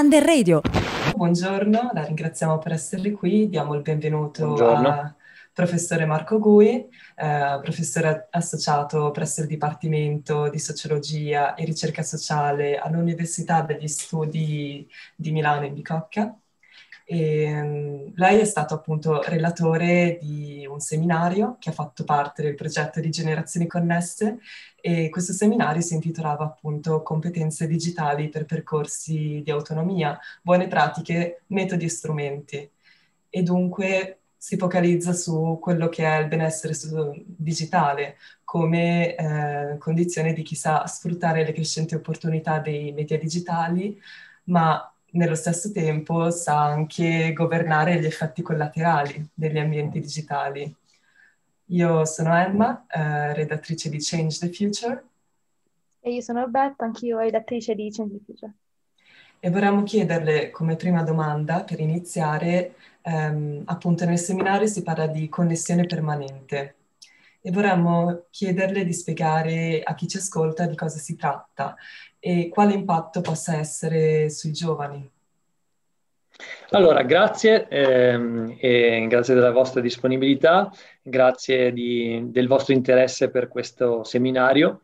Under Radio. Buongiorno, la ringraziamo per essere qui. Diamo il benvenuto Buongiorno. a professore Marco Gui, eh, professore associato presso il Dipartimento di Sociologia e Ricerca Sociale all'Università degli Studi di Milano in Bicocca. E, um, lei è stato appunto relatore di un seminario che ha fatto parte del progetto di Generazioni Connesse e questo seminario si intitolava appunto Competenze digitali per percorsi di autonomia, buone pratiche, metodi e strumenti. E dunque si focalizza su quello che è il benessere digitale come eh, condizione di chi sa sfruttare le crescenti opportunità dei media digitali, ma nello stesso tempo sa anche governare gli effetti collaterali degli ambienti digitali. Io sono Emma, eh, redattrice di Change the Future. E io sono Beth, anch'io redattrice di Change the Future. E vorremmo chiederle come prima domanda, per iniziare, ehm, appunto nel seminario si parla di connessione permanente e vorremmo chiederle di spiegare a chi ci ascolta di cosa si tratta e quale impatto possa essere sui giovani. Allora, grazie, ehm, grazie della vostra disponibilità, grazie di, del vostro interesse per questo seminario.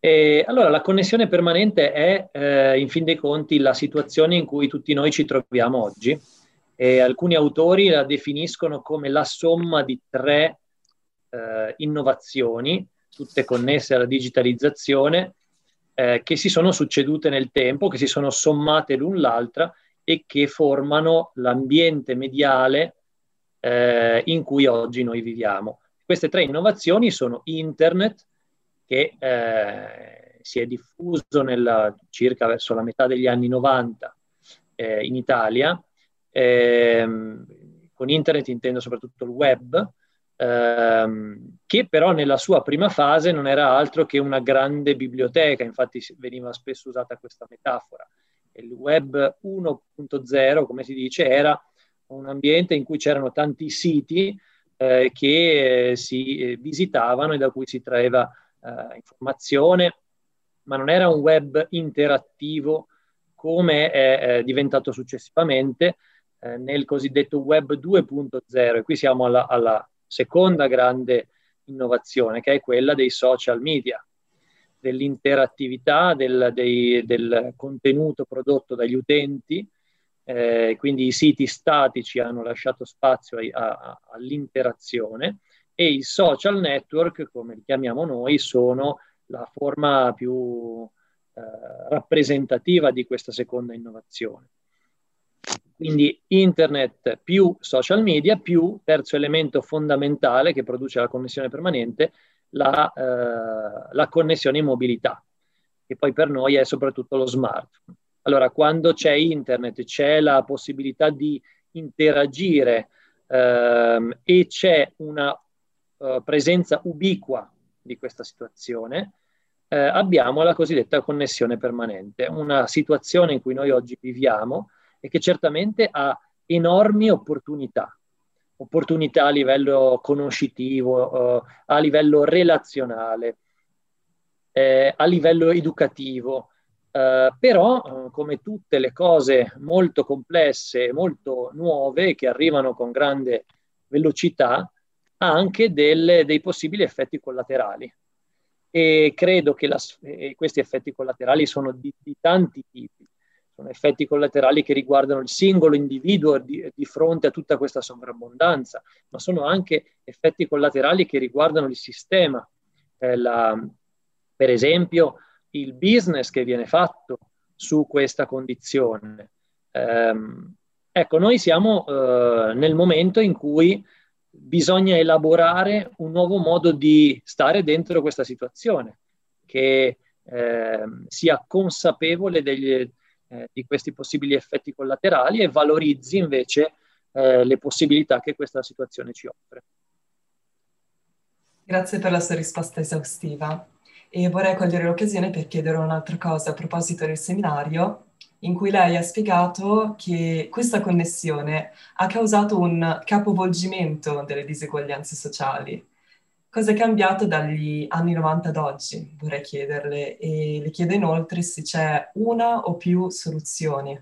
E, allora, la connessione permanente è, eh, in fin dei conti, la situazione in cui tutti noi ci troviamo oggi. E alcuni autori la definiscono come la somma di tre eh, innovazioni, tutte connesse alla digitalizzazione, eh, che si sono succedute nel tempo, che si sono sommate l'un l'altra e che formano l'ambiente mediale eh, in cui oggi noi viviamo. Queste tre innovazioni sono Internet, che eh, si è diffuso nella, circa verso la metà degli anni 90 eh, in Italia. Ehm, con Internet intendo soprattutto il web, ehm, che però nella sua prima fase non era altro che una grande biblioteca, infatti veniva spesso usata questa metafora. Il web 1.0, come si dice, era un ambiente in cui c'erano tanti siti eh, che eh, si eh, visitavano e da cui si traeva eh, informazione, ma non era un web interattivo come è diventato successivamente nel cosiddetto web 2.0 e qui siamo alla, alla seconda grande innovazione, che è quella dei social media, dell'interattività, del, dei, del contenuto prodotto dagli utenti, eh, quindi i siti statici hanno lasciato spazio a, a, all'interazione e i social network, come li chiamiamo noi, sono la forma più eh, rappresentativa di questa seconda innovazione. Quindi internet più social media più terzo elemento fondamentale che produce la connessione permanente, la, eh, la connessione in mobilità, che poi per noi è soprattutto lo smartphone. Allora, quando c'è internet, c'è la possibilità di interagire ehm, e c'è una uh, presenza ubiqua di questa situazione, eh, abbiamo la cosiddetta connessione permanente, una situazione in cui noi oggi viviamo e che certamente ha enormi opportunità, opportunità a livello conoscitivo, uh, a livello relazionale, eh, a livello educativo, uh, però come tutte le cose molto complesse, molto nuove che arrivano con grande velocità, ha anche delle, dei possibili effetti collaterali. E credo che la, questi effetti collaterali sono di, di tanti tipi sono effetti collaterali che riguardano il singolo individuo di, di, fronte a tutta questa sovrabbondanza, ma sono anche effetti collaterali che riguardano il sistema. Eh, la, per esempio, il business che viene fatto su questa condizione. Eh, ecco, noi siamo eh, nel momento in cui bisogna elaborare un nuovo modo di stare dentro questa situazione, che eh, sia consapevole degli, eh, di questi possibili effetti collaterali e valorizzi invece eh, le possibilità che questa situazione ci offre. Grazie per la sua risposta esaustiva. E vorrei cogliere l'occasione per chiedere un'altra cosa a proposito del seminario, in cui lei ha spiegato che questa connessione ha causato un capovolgimento delle diseguaglianze sociali Cosa è cambiato dagli anni 90 ad oggi? Vorrei chiederle e le chiedo inoltre se c'è una o più soluzioni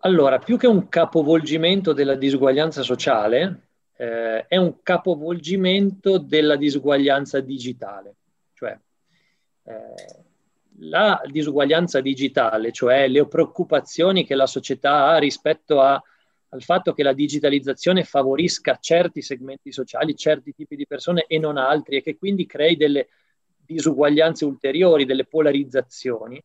Allora, più che un capovolgimento della disuguaglianza sociale, eh, è un capovolgimento della disuguaglianza digitale. Cioè, eh, la disuguaglianza digitale, cioè le preoccupazioni che la società ha rispetto a, al fatto che la digitalizzazione favorisca certi segmenti sociali, certi tipi di persone e non altri, e che quindi crei delle disuguaglianze ulteriori, delle polarizzazioni.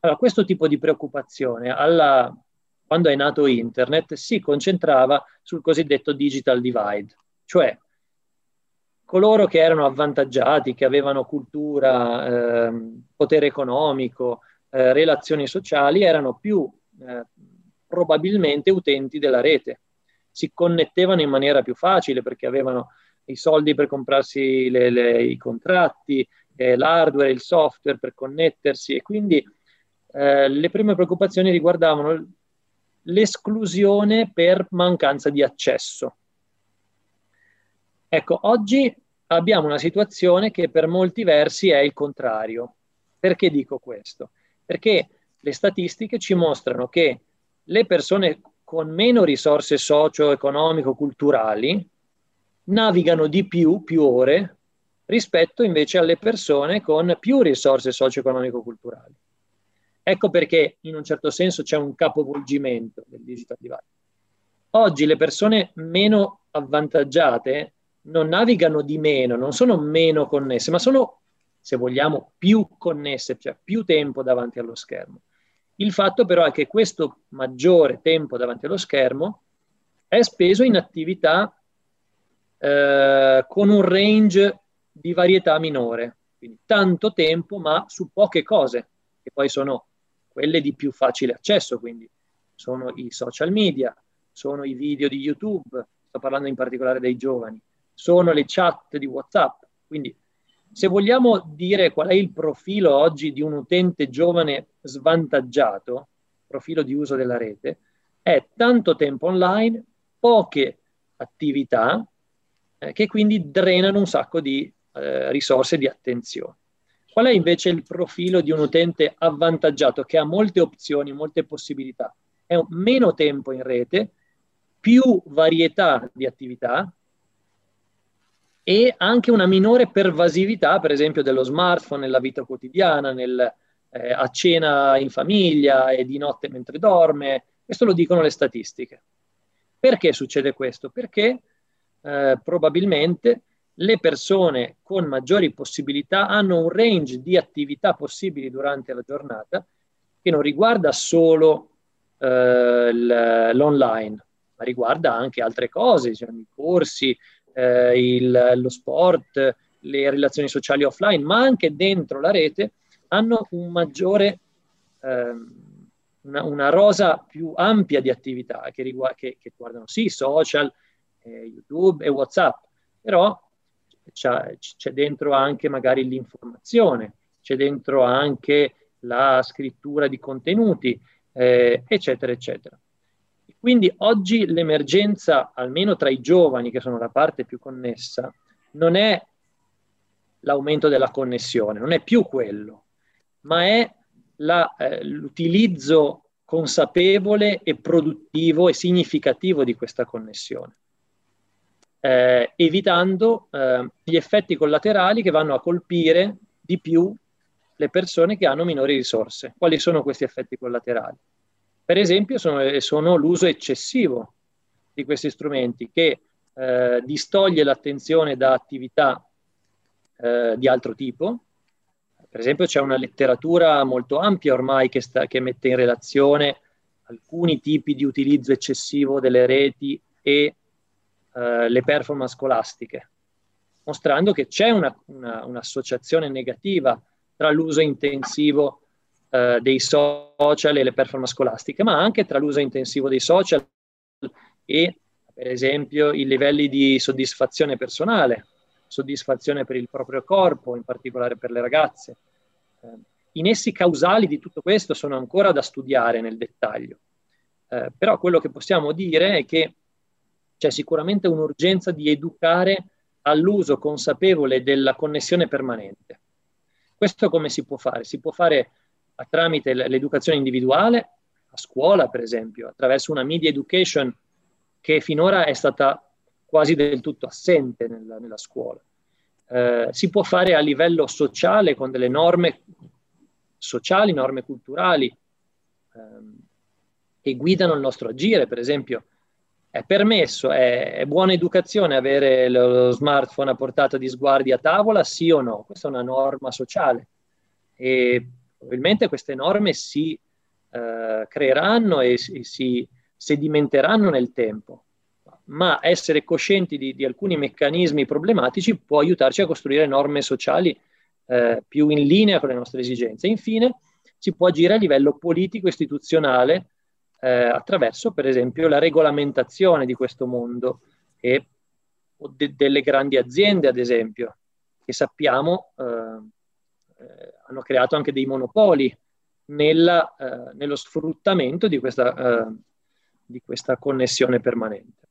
Allora, questo tipo di preoccupazione, alla, quando è nato Internet, si concentrava sul cosiddetto digital divide, cioè coloro che erano avvantaggiati, che avevano cultura, eh, potere economico, eh, relazioni sociali, erano più eh, probabilmente utenti della rete. Si connettevano in maniera più facile perché avevano i soldi per comprarsi le, le, i contratti, eh, l'hardware, il software per connettersi e quindi eh, le prime preoccupazioni riguardavano l'esclusione per mancanza di accesso. Ecco, oggi abbiamo una situazione che per molti versi è il contrario. Perché dico questo? Perché le statistiche ci mostrano che le persone con meno risorse socio-economico-culturali navigano di più, più ore, rispetto invece alle persone con più risorse socio-economico-culturali. Ecco perché in un certo senso c'è un capovolgimento del digital divide. Oggi le persone meno avvantaggiate non navigano di meno, non sono meno connesse, ma sono, se vogliamo, più connesse, cioè più tempo davanti allo schermo. Il fatto però è che questo maggiore tempo davanti allo schermo è speso in attività eh, con un range di varietà minore, quindi tanto tempo ma su poche cose, che poi sono quelle di più facile accesso, quindi sono i social media, sono i video di YouTube, sto parlando in particolare dei giovani, sono le chat di WhatsApp. Quindi se vogliamo dire qual è il profilo oggi di un utente giovane svantaggiato, profilo di uso della rete, è tanto tempo online, poche attività eh, che quindi drenano un sacco di eh, risorse di attenzione. Qual è invece il profilo di un utente avvantaggiato che ha molte opzioni, molte possibilità? È meno tempo in rete, più varietà di attività, e anche una minore pervasività, per esempio, dello smartphone nella vita quotidiana, nel, eh, a cena in famiglia e di notte mentre dorme. Questo lo dicono le statistiche. Perché succede questo? Perché eh, probabilmente le persone con maggiori possibilità hanno un range di attività possibili durante la giornata che non riguarda solo eh, l'online, ma riguarda anche altre cose, cioè i corsi, eh, il, lo sport, le relazioni sociali offline, ma anche dentro la rete, hanno un maggiore, eh, una, una, rosa più ampia di attività che, riguarda, che, che riguardano sì social, eh, YouTube e WhatsApp, però c'è, c'è dentro anche magari l'informazione, c'è dentro anche la scrittura di contenuti, eh, eccetera, eccetera. Quindi oggi l'emergenza, almeno tra i giovani, che sono la parte più connessa, non è l'aumento della connessione, non è più quello, ma è la, eh, l'utilizzo consapevole e produttivo e significativo di questa connessione, eh, evitando eh, gli effetti collaterali che vanno a colpire di più le persone che hanno minori risorse. Quali sono questi effetti collaterali? Per esempio sono, sono l'uso eccessivo di questi strumenti che eh, distoglie l'attenzione da attività eh, di altro tipo. Per esempio c'è una letteratura molto ampia ormai che, sta, che mette in relazione alcuni tipi di utilizzo eccessivo delle reti e eh, le performance scolastiche, mostrando che c'è una, una, un'associazione negativa tra l'uso intensivo eh, dei social e le performance scolastiche, ma anche tra l'uso intensivo dei social e per esempio i livelli di soddisfazione personale, soddisfazione per il proprio corpo, in particolare per le ragazze. Eh, I nessi causali di tutto questo sono ancora da studiare nel dettaglio, eh, però quello che possiamo dire è che c'è sicuramente un'urgenza di educare all'uso consapevole della connessione permanente. Questo come si può fare? Si può fare tramite l'educazione individuale a scuola, per esempio, attraverso una media education che finora è stata quasi del tutto assente nella, nella scuola. Eh, si può fare a livello sociale con delle norme sociali, norme culturali ehm, che guidano il nostro agire, per esempio. È permesso, è, è, buona educazione avere lo smartphone a portata di sguardi a tavola, sì o no? Questa è una norma sociale e probabilmente queste norme si eh, creeranno e si, si sedimenteranno nel tempo, ma essere coscienti di, di, alcuni meccanismi problematici può aiutarci a costruire norme sociali eh, più in linea con le nostre esigenze. Infine, si può agire a livello politico-istituzionale eh, attraverso, per esempio, la regolamentazione di questo mondo e de- delle grandi aziende, ad esempio, che sappiamo eh, eh, hanno creato anche dei monopoli nella, eh, nello sfruttamento di questa, eh, di questa connessione permanente.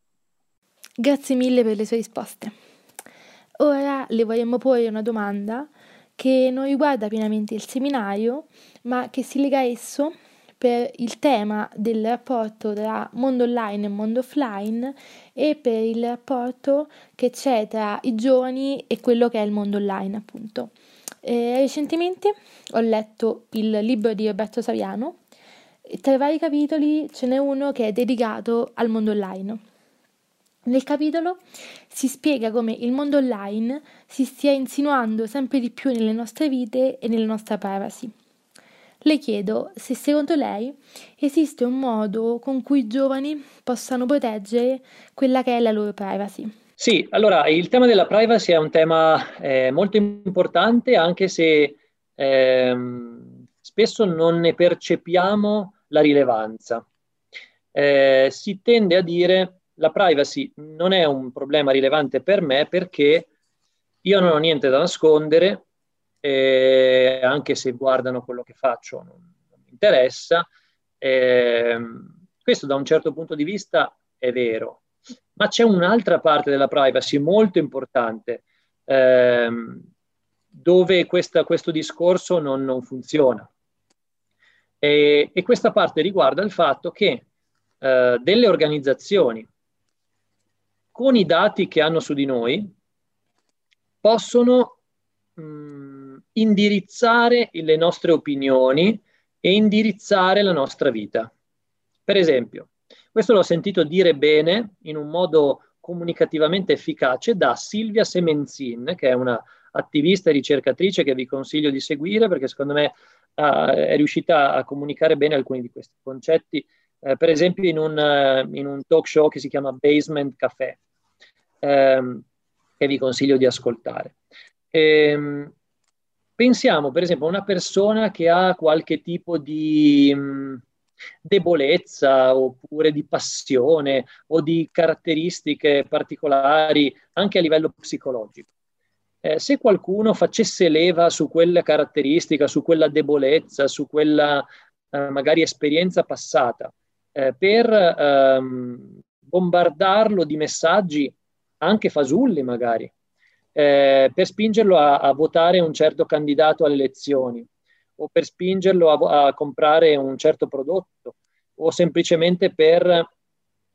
Grazie mille per le sue risposte. Ora le vogliamo porre una domanda che non riguarda pienamente il seminario, ma che si lega a esso per il tema del rapporto tra mondo online e mondo offline e per il rapporto che c'è tra i giovani e quello che è il mondo online, appunto. Eh, recentemente ho letto il libro di Roberto Saviano e tra i vari capitoli ce n'è uno che è dedicato al mondo online. Nel capitolo si spiega come il mondo online si stia insinuando sempre di più nelle nostre vite e nella nostra privacy. Le chiedo se secondo lei esiste un modo con cui i giovani possano proteggere quella che è la loro privacy. Sì, allora il tema della privacy è un tema eh, molto importante anche se ehm, spesso non ne percepiamo la rilevanza. Eh, si tende a dire la privacy non è un problema rilevante per me perché io non ho niente da nascondere, eh, anche se guardano quello che faccio non, non mi interessa. Eh, questo da un certo punto di vista è vero, ma c'è un'altra parte della privacy molto importante ehm, dove questa, questo discorso non, non funziona. E, e, questa parte riguarda il fatto che eh, delle organizzazioni con i dati che hanno su di noi possono mh, indirizzare le nostre opinioni e indirizzare la nostra vita. Per esempio, questo l'ho sentito dire bene in un modo comunicativamente efficace da Silvia Semenzin, che è una attivista e ricercatrice che vi consiglio di seguire perché secondo me uh, è riuscita a comunicare bene alcuni di questi concetti, uh, per esempio in un, uh, in un, talk show che si chiama Basement Café, um, che vi consiglio di ascoltare. E, um, Pensiamo per esempio a una persona che ha qualche tipo di mm, debolezza oppure di passione o di caratteristiche particolari anche a livello psicologico. Eh, se qualcuno facesse leva su quella caratteristica, su quella debolezza, su quella eh, magari esperienza passata, eh, per ehm, bombardarlo di messaggi anche fasulli magari, eh, per spingerlo a, a, votare un certo candidato alle elezioni o per spingerlo a, a, comprare un certo prodotto o semplicemente per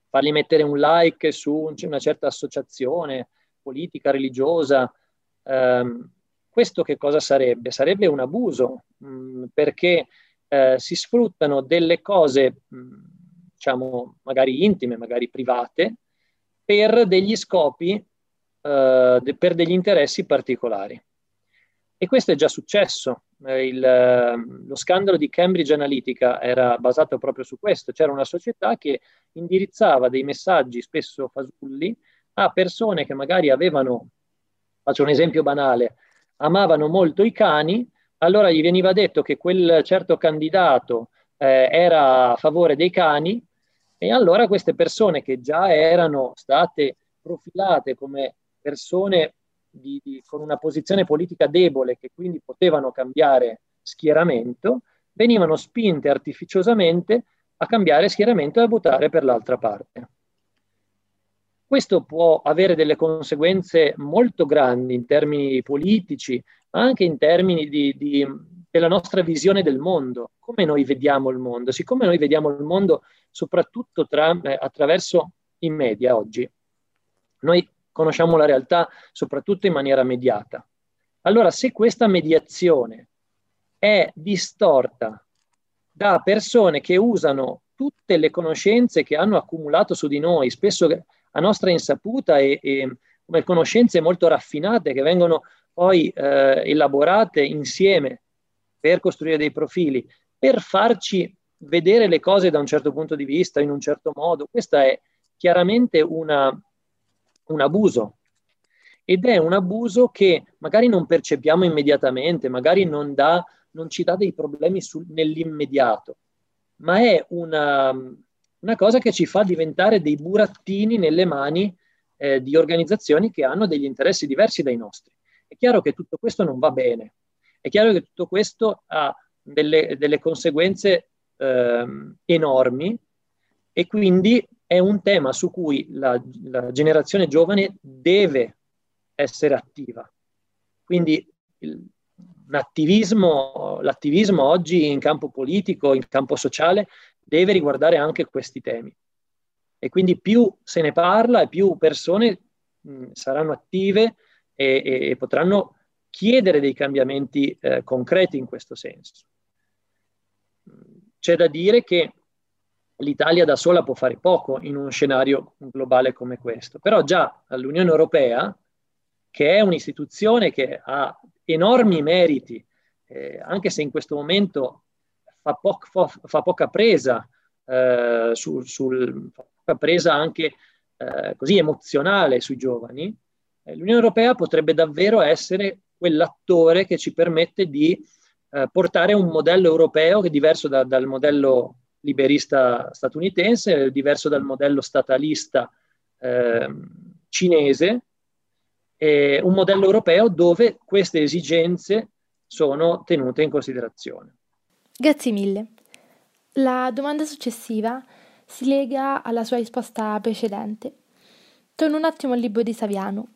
fargli mettere un like su una certa associazione politica, religiosa. Eh, questo che cosa sarebbe? Sarebbe un abuso mh, mm, perché eh, si sfruttano delle cose, mh, mm, diciamo, magari intime, magari private, per degli scopi eh, de- per degli interessi particolari. E questo è già successo. Eh, il, lo scandalo di Cambridge Analytica era basato proprio su questo. C'era una società che indirizzava dei messaggi spesso fasulli a persone che magari avevano, faccio un esempio banale, amavano molto i cani, allora gli veniva detto che quel certo candidato eh, era a favore dei cani e allora queste persone che già erano state profilate come persone di, di, con una posizione politica debole che quindi potevano cambiare schieramento, venivano spinte artificiosamente a cambiare schieramento e a votare per l'altra parte. Questo può avere delle conseguenze molto grandi in termini politici, ma anche in termini di, di della nostra visione del mondo, come noi vediamo il mondo. Siccome noi vediamo il mondo soprattutto tra, eh, attraverso i media oggi, noi conosciamo la realtà soprattutto in maniera mediata. Allora, se questa mediazione è distorta da persone che usano tutte le conoscenze che hanno accumulato su di noi, spesso a nostra insaputa e, e come conoscenze molto raffinate che vengono poi eh, elaborate insieme per costruire dei profili, per farci vedere le cose da un certo punto di vista, in un certo modo. Questo è chiaramente una, un abuso. Ed è un abuso che magari non percepiamo immediatamente, magari non, dà, non ci dà dei problemi sul, nell'immediato, ma è una, una, cosa che ci fa diventare dei burattini nelle mani eh, di organizzazioni che hanno degli interessi diversi dai nostri. È chiaro che tutto questo non va bene, è chiaro che tutto questo ha delle, delle conseguenze eh, enormi e quindi è un tema su cui la, la generazione giovane deve essere attiva. Quindi il, l'attivismo, oggi in campo politico, in campo sociale, deve riguardare anche questi temi. E quindi più se ne parla e più persone mh, saranno attive e, e, e, potranno chiedere dei cambiamenti eh, concreti in questo senso. C'è da dire che l'Italia da sola può fare poco in uno scenario globale come questo, però già l'Unione Europea, che è un'istituzione che ha enormi meriti, eh, anche se in questo momento fa, po- fa poca presa, eh, sul, sul, fa poca presa anche eh, così emozionale sui giovani, eh, l'Unione Europea potrebbe davvero essere quell'attore che ci permette di eh, portare un modello europeo che è diverso da, dal modello liberista statunitense, diverso dal modello statalista eh, cinese, eh, un modello europeo dove queste esigenze sono tenute in considerazione. Grazie mille. La domanda successiva si lega alla sua risposta precedente. Torno un attimo al libro di Saviano.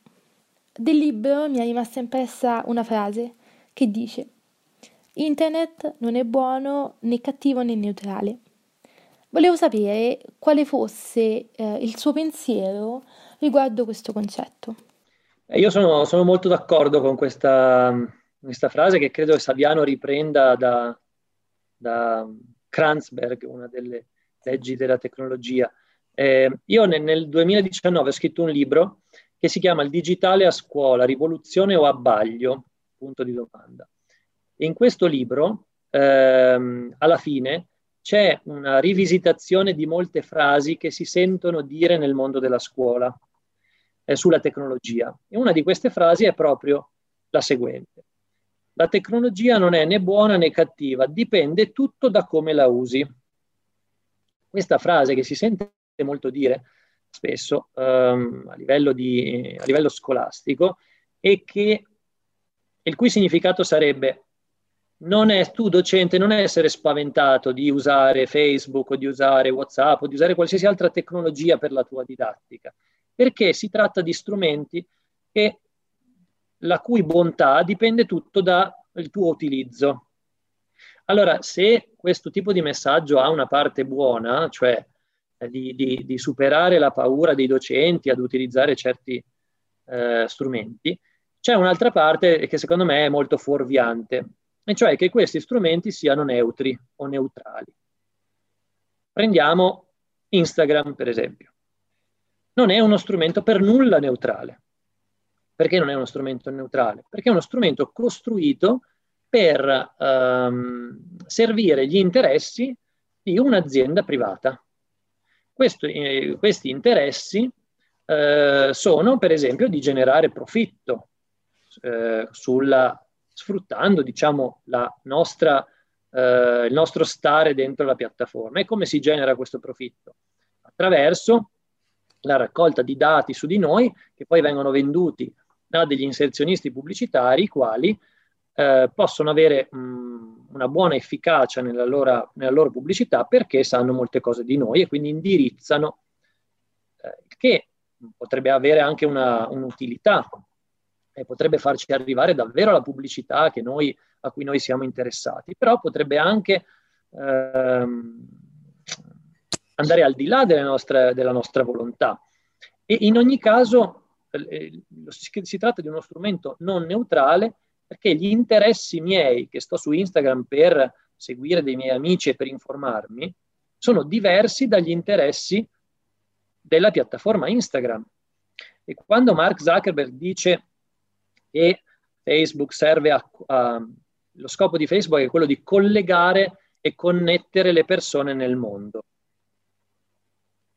Del libro mi è rimasta impressa una frase che dice Internet non è buono né cattivo né neutrale. Volevo sapere quale fosse eh, il suo pensiero riguardo questo concetto. Eh, io sono, sono, molto d'accordo con questa, questa, frase che credo Saviano riprenda da, da Kranzberg, una delle leggi della tecnologia. Eh, io nel, nel 2019 ho scritto un libro che si chiama Il digitale a scuola, rivoluzione o abbaglio? Punto di domanda. In questo libro, ehm, alla fine, c'è una rivisitazione di molte frasi che si sentono dire nel mondo della scuola eh, sulla tecnologia. E una di queste frasi è proprio la seguente. La tecnologia non è né buona né cattiva, dipende tutto da come la usi. Questa frase che si sente molto dire spesso um, a, livello di, a, livello scolastico e che il cui significato sarebbe non è tu docente non essere spaventato di usare Facebook o di usare WhatsApp o di usare qualsiasi altra tecnologia per la tua didattica, perché si tratta di strumenti che, la cui bontà dipende tutto dal tuo utilizzo. Allora, se questo tipo di messaggio ha una parte buona, cioè eh, di, di, di, superare la paura dei docenti ad utilizzare certi eh, strumenti, c'è un'altra parte che secondo me è molto fuorviante, e cioè che questi strumenti siano neutri o neutrali. Prendiamo Instagram, per esempio. Non è uno strumento per nulla neutrale. Perché non è uno strumento neutrale? Perché è uno strumento costruito per um, servire gli interessi di un'azienda privata. Questo, eh, questi interessi eh, sono, per esempio, di generare profitto eh, sulla sfruttando diciamo, nostra, eh, il nostro stare dentro la piattaforma. E come si genera questo profitto? Attraverso la raccolta di dati su di noi che poi vengono venduti da degli inserzionisti pubblicitari, i quali eh, possono avere mh, una buona efficacia nella loro, nella loro, pubblicità perché sanno molte cose di noi e quindi indirizzano, eh, che potrebbe avere anche una, un'utilità e potrebbe farci arrivare davvero alla pubblicità noi, a cui noi siamo interessati, però potrebbe anche ehm, andare al di là nostre, della nostra volontà. E in ogni caso eh, si, si tratta di uno strumento non neutrale perché gli interessi miei che sto su Instagram per seguire dei miei amici e per informarmi sono diversi dagli interessi della piattaforma Instagram. E quando Mark Zuckerberg dice che Facebook serve a, a lo scopo di Facebook è quello di collegare e connettere le persone nel mondo.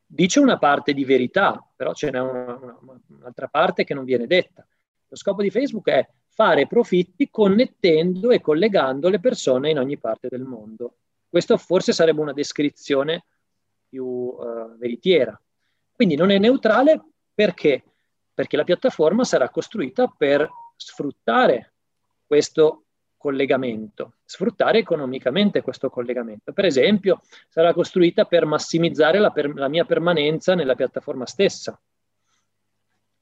Dice una parte di verità, però ce n'è una, una, un'altra parte che non viene detta. Lo scopo di Facebook è fare profitti connettendo e collegando le persone in ogni parte del mondo. Questo forse sarebbe una descrizione più uh, veritiera. Quindi non è neutrale perché? Perché la piattaforma sarà costruita per sfruttare questo collegamento, sfruttare economicamente questo collegamento. Per esempio, sarà costruita per massimizzare la, per, la mia permanenza nella piattaforma stessa,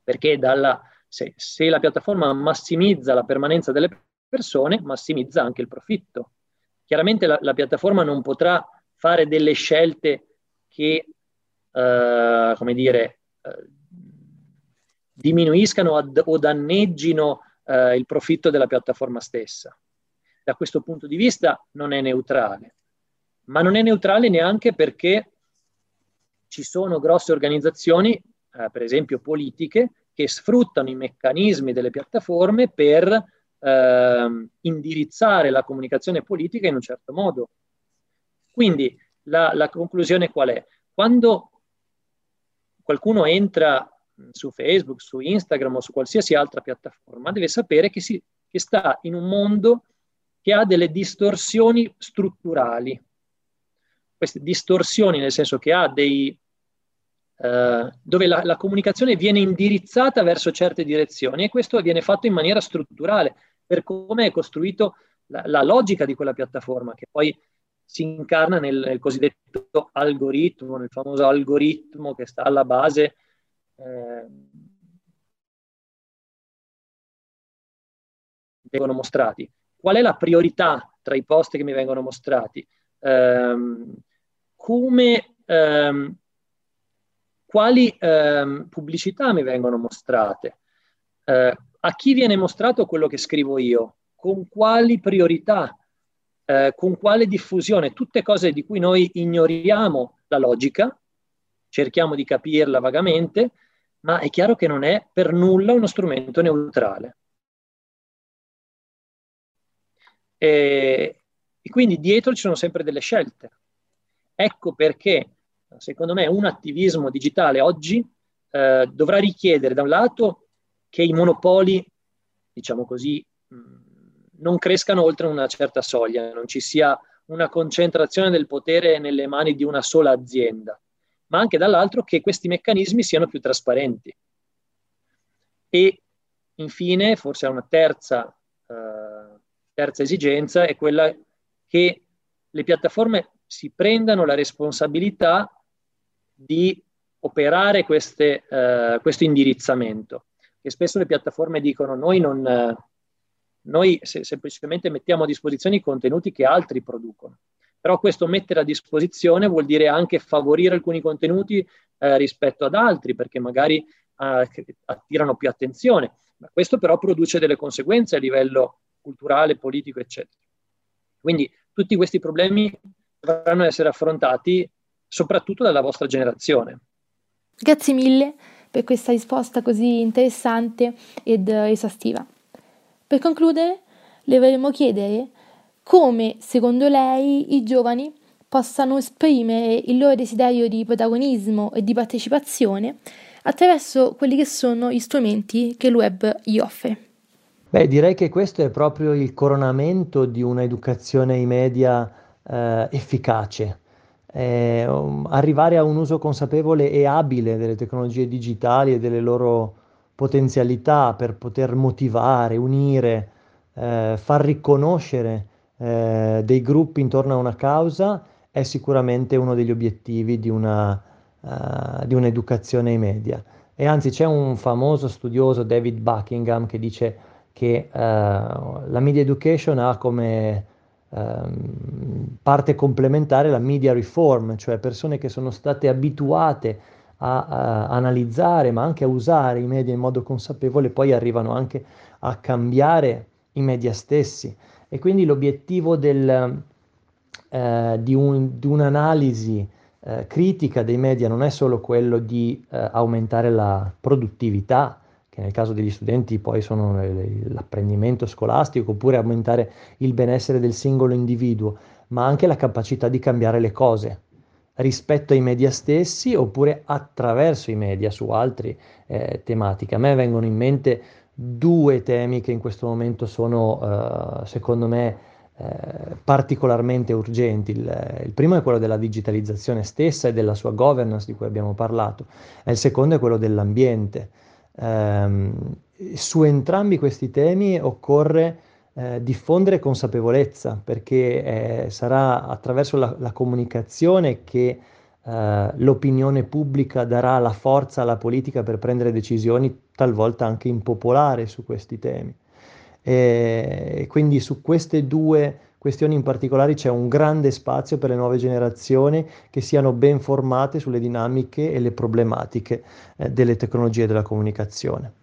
perché dalla, se, se la piattaforma massimizza la permanenza delle persone, massimizza anche il profitto. Chiaramente la, la piattaforma non potrà fare delle scelte che, uh, come dire, uh, diminuiscano ad, o danneggino uh, il profitto della piattaforma stessa. Da questo punto di vista non è neutrale, ma non è neutrale neanche perché ci sono grosse organizzazioni, per esempio politiche, che sfruttano i meccanismi delle piattaforme per eh, indirizzare la comunicazione politica in un certo modo. Quindi la, la conclusione qual è? Quando qualcuno entra su Facebook, su Instagram o su qualsiasi altra piattaforma, deve sapere che, si, che sta in un mondo che ha delle distorsioni strutturali. Queste distorsioni nel senso che ha dei, eh, dove la, la, comunicazione viene indirizzata verso certe direzioni e questo viene fatto in maniera strutturale per come è costruito la, la logica di quella piattaforma che poi si incarna nel, nel, cosiddetto algoritmo, nel famoso algoritmo che sta alla base eh, vengono mostrati. Qual è la priorità tra i post che mi vengono mostrati? Eh, come ehm, quali eh, pubblicità mi vengono mostrate, eh, a chi viene mostrato quello che scrivo io, con quali priorità, eh, con quale diffusione, tutte cose di cui noi ignoriamo la logica, cerchiamo di capirla vagamente, ma è chiaro che non è per nulla uno strumento neutrale. E, e quindi dietro ci sono sempre delle scelte. Ecco perché secondo me un attivismo digitale oggi eh, dovrà richiedere da un lato che i monopoli, diciamo così, mh, non crescano oltre una certa soglia, non ci sia una concentrazione del potere nelle mani di una sola azienda, ma anche dall'altro che questi meccanismi siano più trasparenti. E infine, forse una terza, eh, terza esigenza è quella che le piattaforme si prendano la responsabilità di operare queste, eh, questo indirizzamento. Che spesso le piattaforme dicono noi non, eh, noi se, semplicemente mettiamo a disposizione i contenuti che altri producono. Però questo mettere a disposizione vuol dire anche favorire alcuni contenuti eh, rispetto ad altri, perché magari eh, attirano più attenzione. Ma questo però produce delle conseguenze a livello culturale, politico, eccetera. Quindi tutti questi problemi dovranno essere affrontati soprattutto dalla vostra generazione. Grazie mille per questa risposta così interessante ed esaustiva. Per concludere, le vorremmo chiedere come, secondo lei, i giovani possano esprimere il loro desiderio di protagonismo e di partecipazione attraverso quelli che sono gli strumenti che il web gli offre. Beh, direi che questo è proprio il coronamento di un'educazione ai media eh, efficace eh, um, arrivare a un uso consapevole e abile delle tecnologie digitali e delle loro potenzialità per poter motivare, unire, eh, far riconoscere eh, dei gruppi intorno a una causa è sicuramente uno degli obiettivi di, una, uh, di un'educazione ai media. E anzi c'è un famoso studioso, David Buckingham, che dice che uh, la media education ha come um, parte complementare la media reform, cioè persone che sono state abituate a, a, analizzare ma anche a usare i media in modo consapevole, poi arrivano anche a cambiare i media stessi. E quindi l'obiettivo del, eh, di, un, di, un'analisi eh, critica dei media non è solo quello di eh, aumentare la produttività, che nel caso degli studenti poi sono l'apprendimento scolastico, oppure aumentare il benessere del singolo individuo, ma anche la capacità di cambiare le cose rispetto ai media stessi oppure attraverso i media su altre eh, tematiche. A me vengono in mente due temi che in questo momento sono, eh, secondo me, eh, particolarmente urgenti. Il, il, primo è quello della digitalizzazione stessa e della sua governance di cui abbiamo parlato, e il secondo è quello dell'ambiente. Eh, su entrambi questi temi occorre eh, diffondere consapevolezza perché eh, sarà attraverso la, la comunicazione che eh, l'opinione pubblica darà la forza alla politica per prendere decisioni talvolta anche impopolari su questi temi. E quindi su queste due questioni in particolare c'è un grande spazio per le nuove generazioni che siano ben formate sulle dinamiche e le problematiche eh, delle tecnologie della comunicazione.